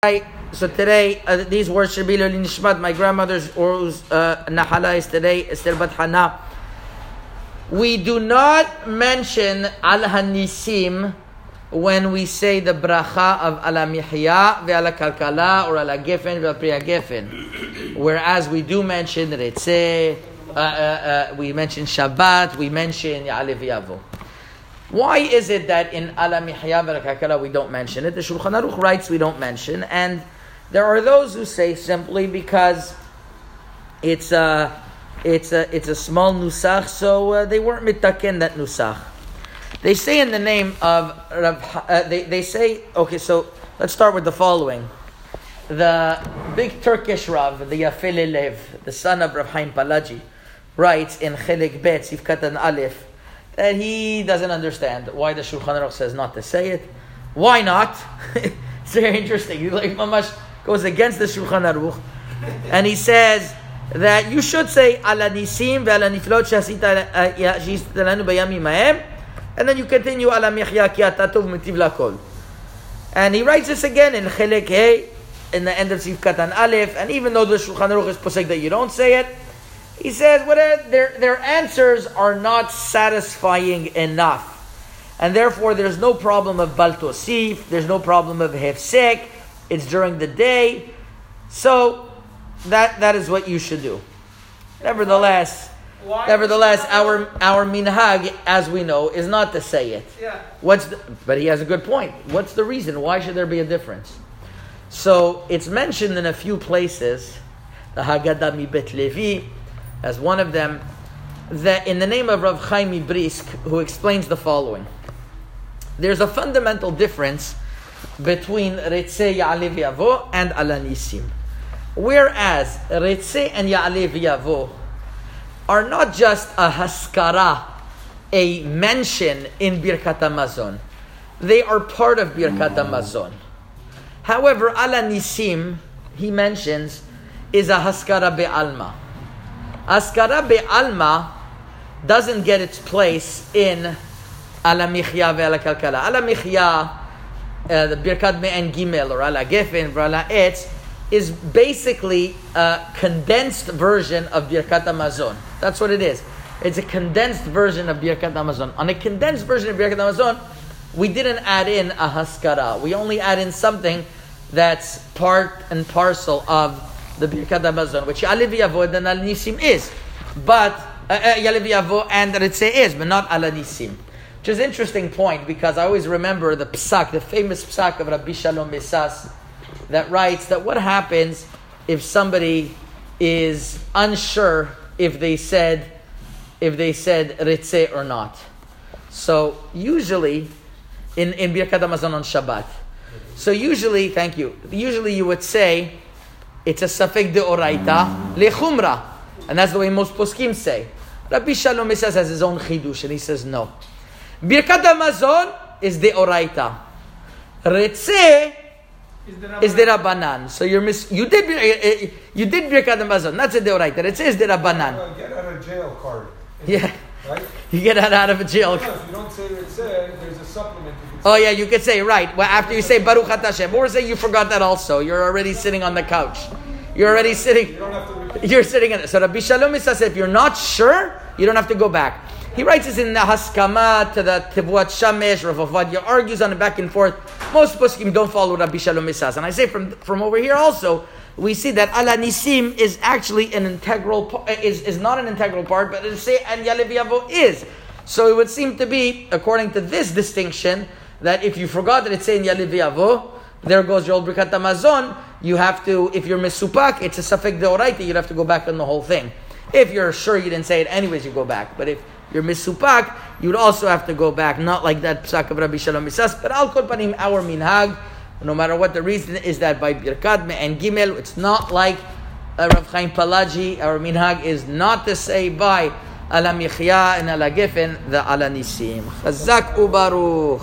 So today, uh, these words should be Nishmat. My grandmother's Oruz uh, Nahala is today, Esther Bat Hana. We do not mention Al Hanisim when we say the bracha of Ala Mihya, Ve'ala Kalkala, or Ala Gefen, Ve'al Priya Gefen. Whereas we do mention Retzeh, uh, uh, uh, we mention Shabbat, we mention Ya'alev Yavo. Why is it that in Ala Mihya Ve'al we don't mention it? The Shulchan Aruch writes we don't mention, and there are those who say simply because it's a, it's a, it's a small nusach, so uh, they weren't mitaken that nusach. They say in the name of uh, they, they say, okay, so let's start with the following. The big Turkish Rav, the Yafeh LaLev, the son of Rav Haim Palaji, writes in Chelik Bet, Sifkatan Aleph, that he doesn't understand why the Shulchan Aruch says not to say it. Why not? it's very interesting. He like mamash goes against the Shulchan Aruch, and he says that you should say ala nisim ve'ala niflot she'asita lanu uh, bayamim ha'em, and then you continue ala michya ki atatov mitiv. And he writes this again in Chelek Hey, in the end of Sif Katan Aleph, and even though the Shulchan Aruch is posek that you don't say it, he says whatever their, their answers are not satisfying enough. And therefore, there's no problem of baltosif, there's no problem of hefsek, it's during the day. So, that, that is what you should do. Nevertheless, Why nevertheless, is it not- our, our minhag, as we know, is not to say it. Yeah. What's the, but he has a good point. What's the reason? Why should there be a difference? So it's mentioned in a few places, the Haggadah mi Bet Levi, as one of them, that in the name of Rav Chaim Brisk, who explains the following. There's a fundamental difference between Retzeh Ya'alev Yavo and Alanisim. Whereas Retzeh and Ya'alev Yavo are not just a haskara, a mention in Birkat Hamazon. They are part of Birkat hmm. Hamazon. However, Alanisim, he mentions, is a haskara be'alma. Haskara be'alma doesn't get its place in Ala Michya ve'ala Kalkala. Ala Michya, uh, the Birkat Me'en Gimel, or Ala Gefen, or Ala Etz, is basically a condensed version of Birkat Hamazon. That's what it is. It's a condensed version of Birkat Hamazon. On a condensed version of Birkat Hamazon, we didn't add in a haskara. We only add in something that's part and parcel of the Birkat Hamazon, which Ya'alev Yavo and Al Nisim is. But, uh, uh, Yavo and Ritzeh is, but not Al Nisim. Which is an interesting point because I always remember the psak, the famous psak of Rabbi Shalom Mesas, that writes that what happens if somebody is unsure if they said if they said ritzeh or not. So usually in, in Birkat Hamazon on Shabbat. So usually, thank you. Usually you would say it's a safek de oraita lechumra, and that's the way most poskim say. Rabbi Shalom Mesas has his own chidush, and he says no. Birkat Hamazon is de oraita. Ritzeh Is the is the Rabbanan. So you're mis- you did eh, eh, you did Birkat Hamazon. That's a deoraita. It says the Rabbanan. Get out of jail card. Yeah, Right? you get that out of a jail. No, if you don't say it said, there's a supplement. You can Oh yeah, you could say right. Well, after you say Baruch Hashem, or say you forgot that also. You're already sitting on the couch. You're already sitting. You don't have to you're sitting in it. So Rabbi Shalom says if you're not sure, you don't have to go back. He writes this in the Haskama to the Tevuot Shemesh, Rav Ovadia argues on it back and forth. Most poskim don't follow Rabbi Shalom Mesas. And I say from, from over here also, we see that Ala Nisim is actually an integral, pa- uh, is, is not an integral part, but it say and Yalev Yavo is. So it would seem to be, according to this distinction, that if you forgot that it's saying Yalev Yavo, there goes your old Birkat Hamazon. You have to, if you're misupak, it's a safek deoraita. You'd have to go back on the whole thing. If you're sure you didn't say it anyways, you go back. But if you're misupak, you'd also have to go back. Not like that psak of Rabbi Shalom Mesas, but al kol panim our minhag. No matter what the reason is that by birkat and gimel, it's not like uh, Rav Chaim Palaji. Our minhag is not to say by ala michya and ala gefen the ala nisim. Chazak ubaruch.